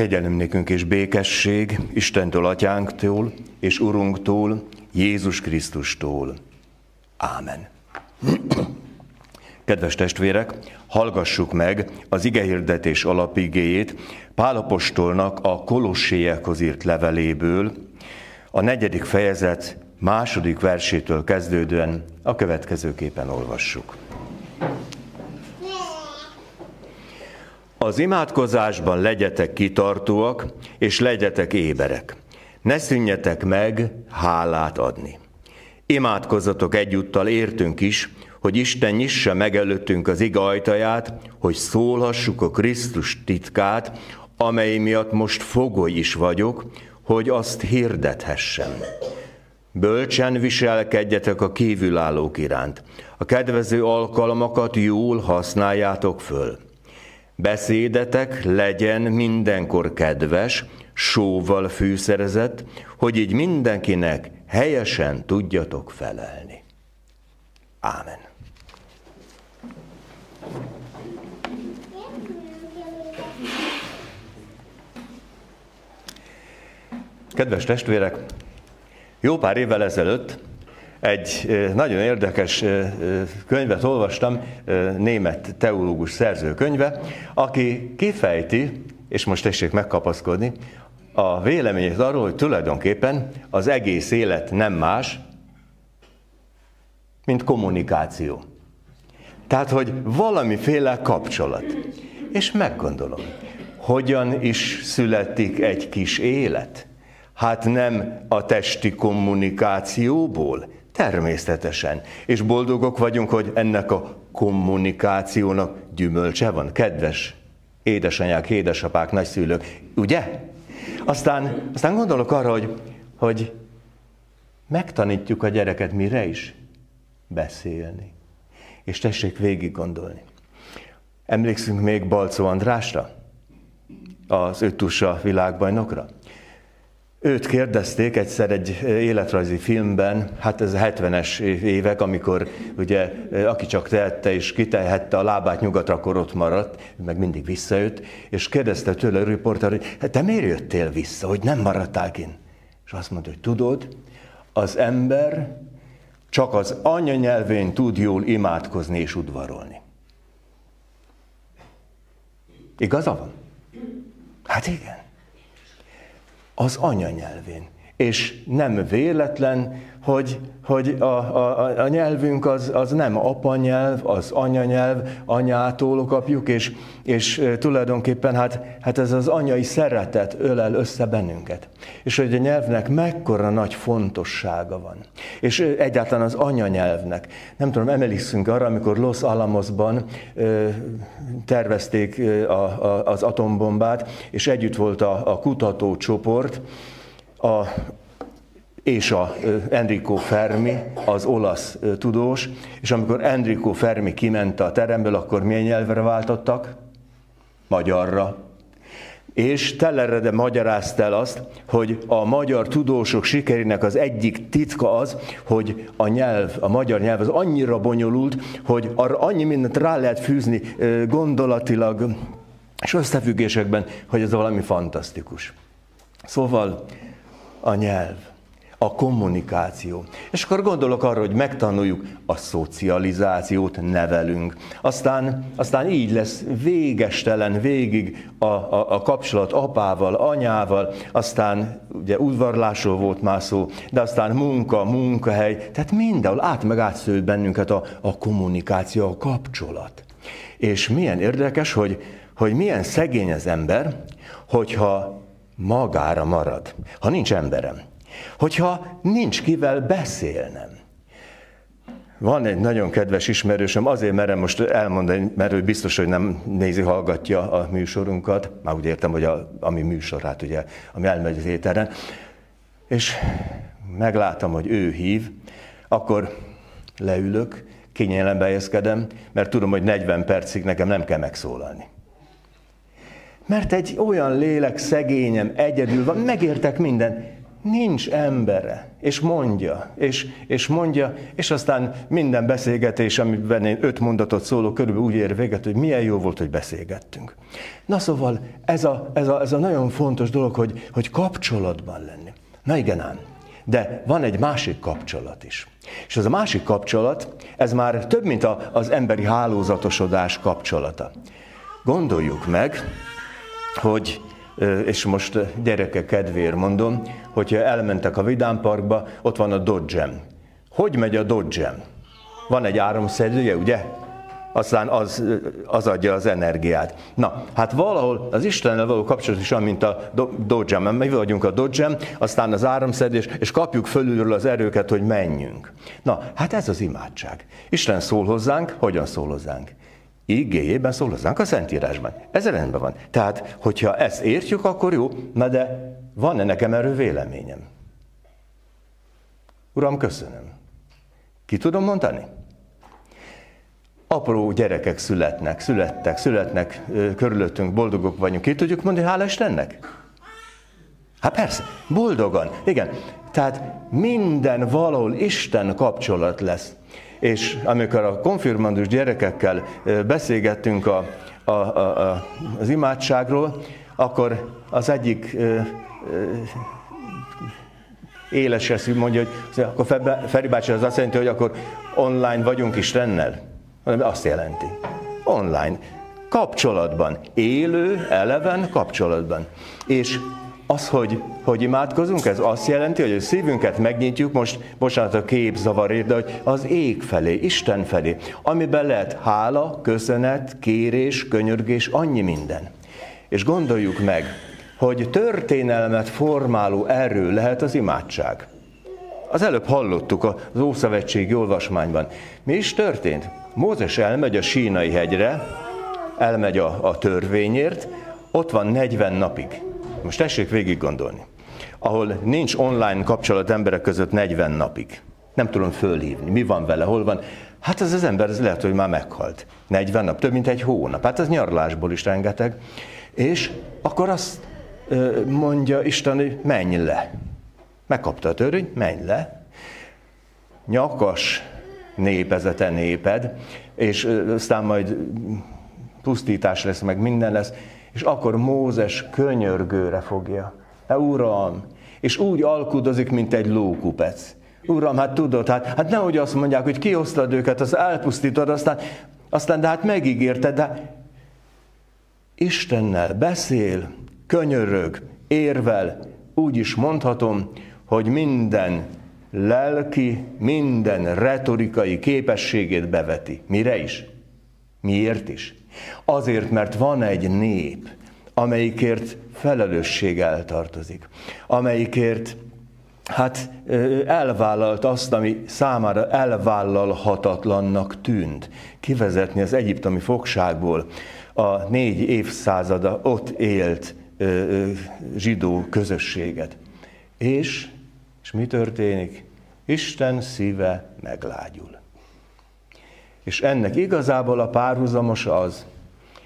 Kegyelem nékünk és békesség Istentől, Atyánktól és Urunktól, Jézus Krisztustól. Ámen. Kedves testvérek, hallgassuk meg az igehirdetés alapigéjét Pálapostolnak a Kolosséekhoz írt leveléből, a negyedik fejezet második versétől kezdődően a következőképpen olvassuk. Az imádkozásban legyetek kitartóak, és legyetek éberek. Ne szűnjetek meg hálát adni. Imádkozzatok egyúttal értünk is, hogy Isten nyissa meg előttünk az iga ajtaját, hogy szólhassuk a Krisztus titkát, amely miatt most fogoly is vagyok, hogy azt hirdethessem. Bölcsen viselkedjetek a kívülállók iránt. A kedvező alkalmakat jól használjátok föl Beszédetek legyen mindenkor kedves, sóval fűszerezett, hogy így mindenkinek helyesen tudjatok felelni. Ámen. Kedves testvérek, jó pár évvel ezelőtt egy nagyon érdekes könyvet olvastam, német teológus szerző könyve, aki kifejti, és most tessék megkapaszkodni, a véleményét arról, hogy tulajdonképpen az egész élet nem más, mint kommunikáció. Tehát, hogy valamiféle kapcsolat. És meggondolom, hogyan is születik egy kis élet? Hát nem a testi kommunikációból, Természetesen. És boldogok vagyunk, hogy ennek a kommunikációnak gyümölcse van. Kedves édesanyák, édesapák, nagyszülők, ugye? Aztán, aztán gondolok arra, hogy, hogy megtanítjuk a gyereket mire is? Beszélni. És tessék végig gondolni. Emlékszünk még Balcó Andrásra? Az ötusa világbajnokra? Őt kérdezték egyszer egy életrajzi filmben, hát ez a 70-es évek, amikor ugye aki csak tehette és kitehette a lábát nyugatra, akkor ott maradt, meg mindig visszajött, és kérdezte tőle a riporter, hogy hát te miért jöttél vissza, hogy nem maradtál kint? És azt mondta, hogy tudod, az ember csak az anyanyelvén tud jól imádkozni és udvarolni. Igaza van? Hát igen az anyanyelvén. És nem véletlen, hogy, hogy a, a, a nyelvünk az, az nem apanyelv, az anyanyelv, anyától kapjuk, és, és tulajdonképpen hát, hát ez az anyai szeretet ölel össze bennünket. És hogy a nyelvnek mekkora nagy fontossága van. És egyáltalán az anyanyelvnek. Nem tudom, emlékszünk arra, amikor Los Alamosban ö, tervezték a, a, az atombombát, és együtt volt a, a kutatócsoport, a, és a Enrico Fermi, az olasz tudós, és amikor Enrico Fermi kiment a teremből, akkor milyen nyelvre váltottak? Magyarra. És Tellerede magyarázta el azt, hogy a magyar tudósok sikerének az egyik titka az, hogy a nyelv, a magyar nyelv az annyira bonyolult, hogy arra annyi mindent rá lehet fűzni gondolatilag és összefüggésekben, hogy ez valami fantasztikus. Szóval a nyelv a kommunikáció. És akkor gondolok arra, hogy megtanuljuk a szocializációt, nevelünk. Aztán, aztán így lesz végestelen végig a, a, a kapcsolat apával, anyával, aztán ugye udvarlásról volt már szó, de aztán munka, munkahely, tehát mindenhol át meg átszőtt bennünket a, a kommunikáció, a kapcsolat. És milyen érdekes, hogy, hogy milyen szegény az ember, hogyha magára marad, ha nincs emberem hogyha nincs kivel beszélnem. Van egy nagyon kedves ismerősöm, azért merem most elmondani, mert ő biztos, hogy nem nézi, hallgatja a műsorunkat, már úgy értem, hogy a, a mi műsorát, ugye, ami elmegy az éteren, és meglátom, hogy ő hív, akkor leülök, kényelem bejeszkedem, mert tudom, hogy 40 percig nekem nem kell megszólalni. Mert egy olyan lélek szegényem egyedül van, megértek minden, nincs embere, és mondja, és, és mondja, és aztán minden beszélgetés, amiben én öt mondatot szólok, körülbelül úgy ér véget, hogy milyen jó volt, hogy beszélgettünk. Na szóval ez a, ez a, ez a nagyon fontos dolog, hogy, hogy kapcsolatban lenni. Na igen ám, de van egy másik kapcsolat is. És ez a másik kapcsolat, ez már több, mint a, az emberi hálózatosodás kapcsolata. Gondoljuk meg, hogy és most gyerekek kedvéért mondom, hogyha elmentek a Vidám Parkba, ott van a dodge. Hogy megy a dodge? Van egy áramszedője, ugye? Aztán az, az adja az energiát. Na, hát valahol az Istennel való kapcsolat is olyan, mint a dodge -em. Mi vagyunk a dodge aztán az áramszedés, és kapjuk fölülről az erőket, hogy menjünk. Na, hát ez az imádság. Isten szól hozzánk, hogyan szól hozzánk? Igéjében szól hozzánk a Szentírásban. Ez rendben van. Tehát, hogyha ezt értjük, akkor jó, na de van-e nekem erről véleményem? Uram, köszönöm. Ki tudom mondani? Apró gyerekek születnek, születtek, születnek körülöttünk, boldogok vagyunk. Ki tudjuk mondani, hála Istennek? Hát persze, boldogan. Igen. Tehát minden valahol Isten kapcsolat lesz és amikor a konfirmandus gyerekekkel beszélgettünk a, a, a, a, az imádságról, akkor az egyik éles eszű mondja, hogy akkor Feri bácsi az azt jelenti, hogy akkor online vagyunk Istennel. Azt jelenti. Online. Kapcsolatban. Élő, eleven kapcsolatban. És az, hogy, hogy imádkozunk, ez azt jelenti, hogy a szívünket megnyitjuk, most bocsánat a képzavarért, de hogy az ég felé, Isten felé, amiben lehet hála, köszönet, kérés, könyörgés, annyi minden. És gondoljuk meg, hogy történelmet formáló erő lehet az imádság. Az előbb hallottuk az Ószövetségi olvasmányban. Mi is történt? Mózes elmegy a sínai hegyre, elmegy a, a törvényért, ott van 40 napig. Most tessék végig gondolni. Ahol nincs online kapcsolat emberek között 40 napig. Nem tudom fölhívni. Mi van vele, hol van. Hát ez az ember, ez lehet, hogy már meghalt. 40 nap, több mint egy hónap. Hát ez nyarlásból is rengeteg. És akkor azt mondja Isten, hogy menj le. Megkapta a törvény, menj le. Nyakas népezete néped, és aztán majd pusztítás lesz, meg minden lesz. És akkor Mózes könyörgőre fogja. De Uram, és úgy alkudozik, mint egy lókupec. Uram, hát tudod, hát, hát nehogy azt mondják, hogy kiosztad őket, az elpusztítod, aztán, aztán de hát megígérted, de Istennel beszél, könyörög, érvel, úgy is mondhatom, hogy minden lelki, minden retorikai képességét beveti. Mire is? Miért is? Azért, mert van egy nép, amelyikért felelősséggel tartozik, amelyikért hát elvállalt azt, ami számára elvállalhatatlannak tűnt. Kivezetni az egyiptomi fogságból a négy évszázada ott élt zsidó közösséget. És, és mi történik? Isten szíve meglágyul. És ennek igazából a párhuzamos az,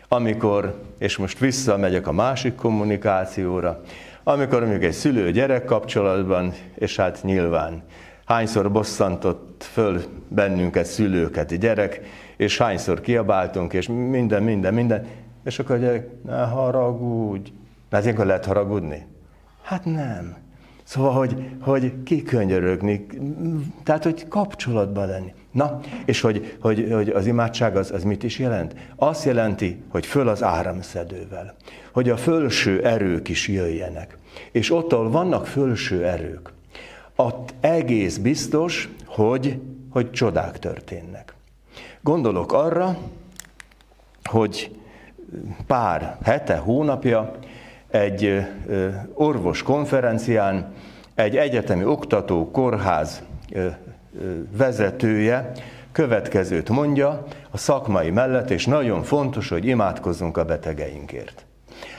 amikor, és most visszamegyek a másik kommunikációra, amikor mondjuk egy szülő-gyerek kapcsolatban, és hát nyilván hányszor bosszantott föl bennünket, szülőket, gyerek, és hányszor kiabáltunk, és minden, minden, minden, és akkor a gyerek, ne haragudj. Hát ilyenkor lehet haragudni? Hát nem. Szóval, hogy, hogy kikönyörögni, tehát, hogy kapcsolatban lenni. Na, és hogy, hogy, hogy az imádság az, az mit is jelent? Azt jelenti, hogy föl az áramszedővel, hogy a fölső erők is jöjjenek. És ott, ahol vannak fölső erők, ott egész biztos, hogy, hogy csodák történnek. Gondolok arra, hogy pár hete, hónapja egy orvos konferencián egy egyetemi oktató, kórház vezetője következőt mondja a szakmai mellett, és nagyon fontos, hogy imádkozzunk a betegeinkért.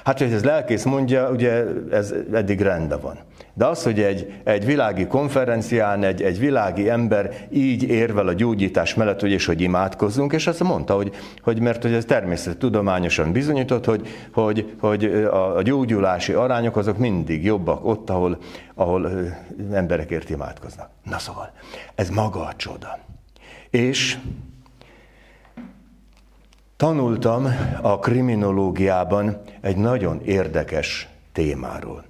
Hát, hogy ez lelkész mondja, ugye ez eddig rendben van. De az, hogy egy, egy világi konferencián egy, egy világi ember így érvel a gyógyítás mellett, hogy és hogy imádkozzunk, és azt mondta, hogy, hogy mert hogy ez természettudományosan bizonyított, hogy, hogy, hogy a, a gyógyulási arányok azok mindig jobbak ott, ahol, ahol emberekért imádkoznak. Na szóval, ez maga a csoda. És tanultam a kriminológiában egy nagyon érdekes témáról.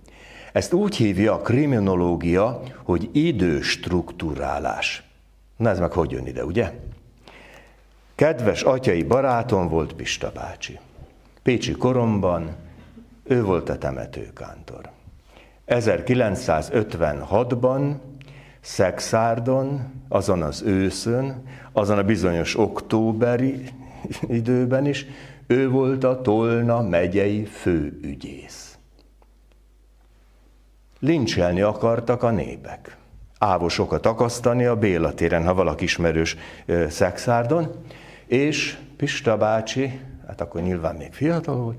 Ezt úgy hívja a kriminológia, hogy időstruktúrálás. Na ez meg hogy jön ide, ugye? Kedves atyai barátom volt Pista bácsi. Pécsi koromban ő volt a temetőkántor. 1956-ban Szexárdon, azon az őszön, azon a bizonyos októberi időben is, ő volt a Tolna megyei főügyész. Lincselni akartak a népek. Ávosokat akasztani a Béla téren, ha valaki ismerős Szexárdon, és Pista bácsi, hát akkor nyilván még fiatal volt,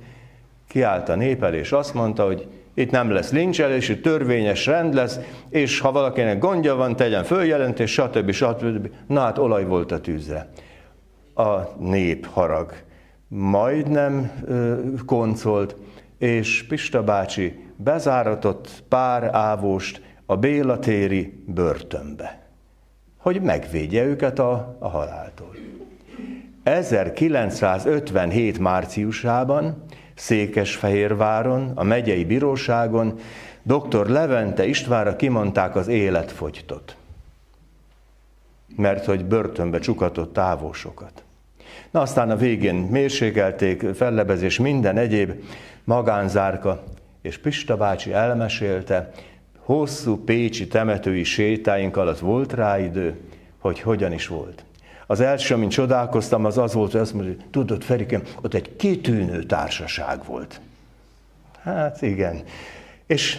kiállt a nép elé, és azt mondta, hogy itt nem lesz lincselés, itt törvényes rend lesz, és ha valakinek gondja van, tegyen följelentés, stb. stb. Na hát olaj volt a tűzre. A nép harag majdnem koncolt, és Pista bácsi bezáratott pár ávost a Béla téri börtönbe, hogy megvédje őket a, a haláltól. 1957 márciusában Székesfehérváron, a megyei bíróságon dr. Levente Istvánra kimondták az életfogytot, mert hogy börtönbe csukatott távosokat. Na aztán a végén mérsékelték, fellebezés, minden egyéb magánzárka, és Pista bácsi elmesélte, hosszú pécsi temetői sétáink alatt volt rá idő, hogy hogyan is volt. Az első, amin csodálkoztam, az az volt, hogy azt mondja, hogy tudod, Ferikem, ott egy kitűnő társaság volt. Hát igen. És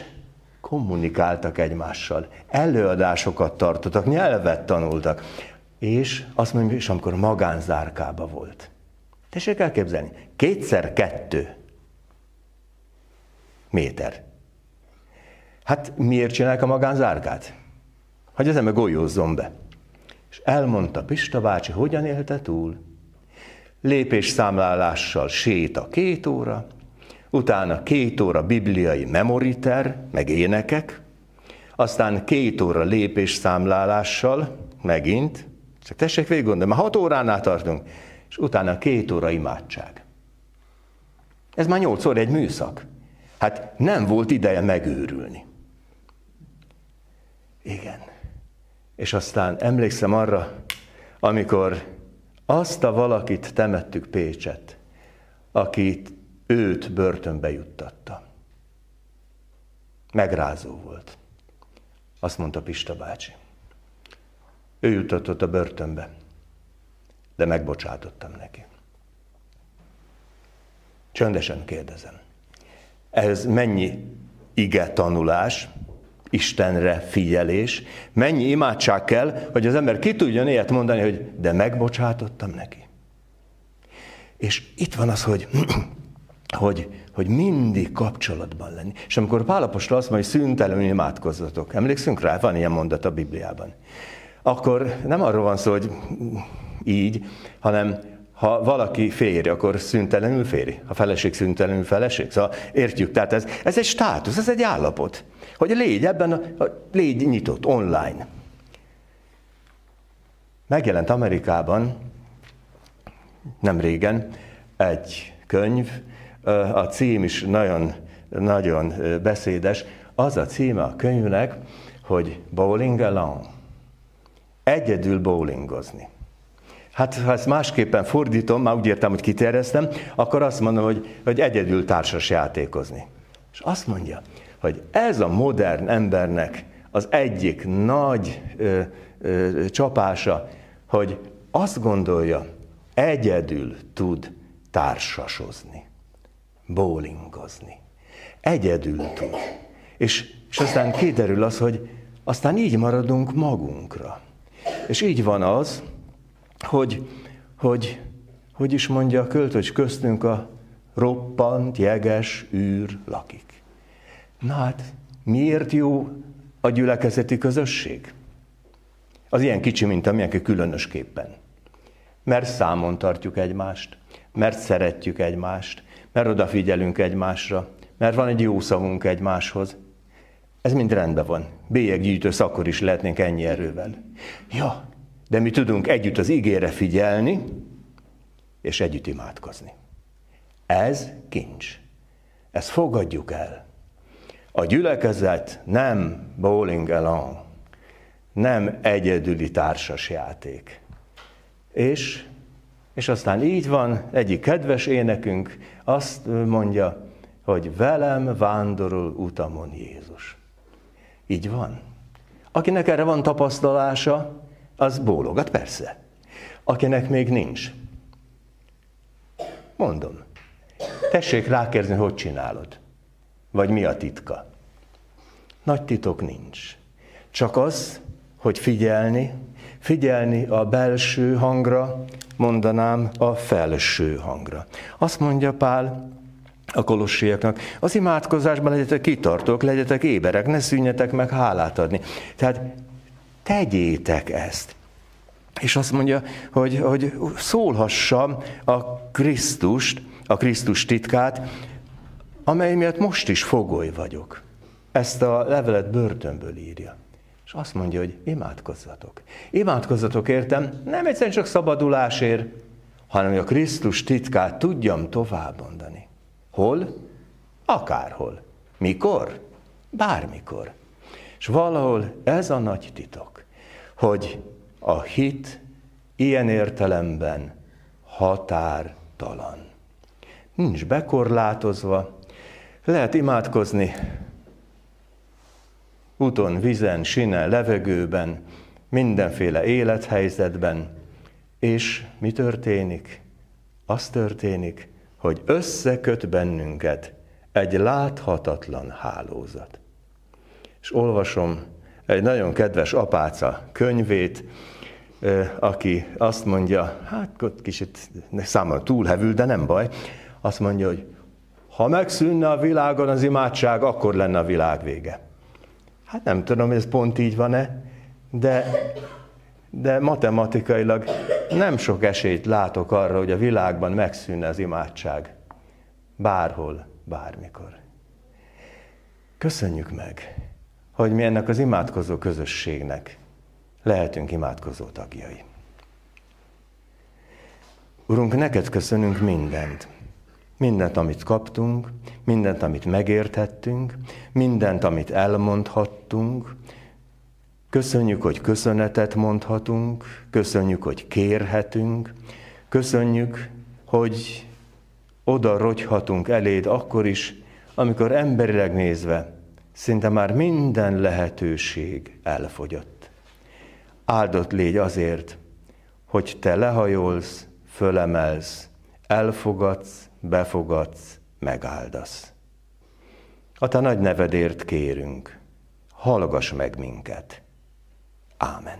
kommunikáltak egymással, előadásokat tartottak, nyelvet tanultak. És azt mondja, és amikor magánzárkába volt. Tessék elképzelni, kétszer kettő méter. Hát miért csinálják a magánzárkát? Hogy az ember golyózzon be. És elmondta Pista bácsi, hogyan élte túl. Lépés számlálással séta két óra, utána két óra bibliai memoriter, meg énekek, aztán két óra lépés számlálással, megint, csak tessék végig gondolni, már hat óránál tartunk, és utána két óra imádság. Ez már nyolc óra egy műszak. Hát nem volt ideje megőrülni. Igen. És aztán emlékszem arra, amikor azt a valakit temettük Pécset, akit őt börtönbe juttatta. Megrázó volt. Azt mondta Pista bácsi. Ő juttatott a börtönbe, de megbocsátottam neki. Csöndesen kérdezem. Ez mennyi ige tanulás, Istenre figyelés, mennyi imádság kell, hogy az ember ki tudjon ilyet mondani, hogy de megbocsátottam neki. És itt van az, hogy, hogy, hogy mindig kapcsolatban lenni. És amikor Pálapostól azt mondja, hogy szüntelenül imádkozzatok, emlékszünk rá, van ilyen mondat a Bibliában, akkor nem arról van szó, hogy így, hanem ha valaki férj, akkor szüntelenül férj. Ha feleség, szüntelenül feleség. Szóval értjük, tehát ez, ez egy státusz, ez egy állapot. Hogy légy ebben, a, légy nyitott, online. Megjelent Amerikában nem régen egy könyv, a cím is nagyon, nagyon beszédes. Az a címe a könyvnek, hogy Bowling Alone. Egyedül bowlingozni. Hát ha ezt másképpen fordítom, már úgy értem, hogy kiterjesztem, akkor azt mondom, hogy, hogy egyedül társas játékozni. És azt mondja, hogy ez a modern embernek az egyik nagy ö, ö, csapása, hogy azt gondolja, egyedül tud társasozni, bowlingozni. Egyedül tud. És, és aztán kiderül az, hogy aztán így maradunk magunkra. És így van az, hogy, hogy, hogy is mondja a költő, hogy köztünk a roppant, jeges űr lakik. Na hát, miért jó a gyülekezeti közösség? Az ilyen kicsi, mint amilyen különösképpen. Mert számon tartjuk egymást, mert szeretjük egymást, mert odafigyelünk egymásra, mert van egy jó szavunk egymáshoz. Ez mind rendben van. Bélyeggyűjtő akkor is lehetnénk ennyi erővel. Ja, de mi tudunk együtt az ígére figyelni, és együtt imádkozni. Ez kincs. Ezt fogadjuk el. A gyülekezet nem bowling along, nem egyedüli társasjáték. És, és aztán így van, egyik kedves énekünk azt mondja, hogy velem vándorol utamon Jézus. Így van. Akinek erre van tapasztalása, az bólogat, persze. Akinek még nincs. Mondom. Tessék rákérdezni, hogy csinálod. Vagy mi a titka. Nagy titok nincs. Csak az, hogy figyelni, figyelni a belső hangra, mondanám a felső hangra. Azt mondja Pál a kolossiaknak, az imádkozásban legyetek kitartók, legyetek éberek, ne szűnjetek meg hálát adni. Tehát tegyétek ezt. És azt mondja, hogy, hogy szólhassa a Krisztust, a Krisztus titkát, amely miatt most is fogoly vagyok. Ezt a levelet börtönből írja. És azt mondja, hogy imádkozzatok. Imádkozzatok értem, nem egyszerűen csak szabadulásért, hanem hogy a Krisztus titkát tudjam továbbmondani. Hol? Akárhol. Mikor? Bármikor. És valahol ez a nagy titok, hogy a hit ilyen értelemben határtalan. Nincs bekorlátozva, lehet imádkozni úton, vizen, sinen, levegőben, mindenféle élethelyzetben, és mi történik? Az történik, hogy összeköt bennünket egy láthatatlan hálózat. És olvasom egy nagyon kedves apáca könyvét, aki azt mondja, hát kicsit számomra túlhevül, de nem baj, azt mondja, hogy ha megszűnne a világon az imádság, akkor lenne a világ vége. Hát nem tudom, hogy ez pont így van-e, de, de matematikailag nem sok esélyt látok arra, hogy a világban megszűnne az imádság. Bárhol, bármikor. Köszönjük meg, hogy mi ennek az imádkozó közösségnek lehetünk imádkozó tagjai. Urunk, neked köszönünk mindent. Mindent, amit kaptunk, mindent, amit megérthettünk, mindent, amit elmondhattunk. Köszönjük, hogy köszönetet mondhatunk, köszönjük, hogy kérhetünk, köszönjük, hogy oda rogyhatunk eléd akkor is, amikor emberileg nézve szinte már minden lehetőség elfogyott. Áldott légy azért, hogy te lehajolsz, fölemelsz, elfogadsz, befogadsz, megáldasz. A te nagy nevedért kérünk, hallgass meg minket. Ámen.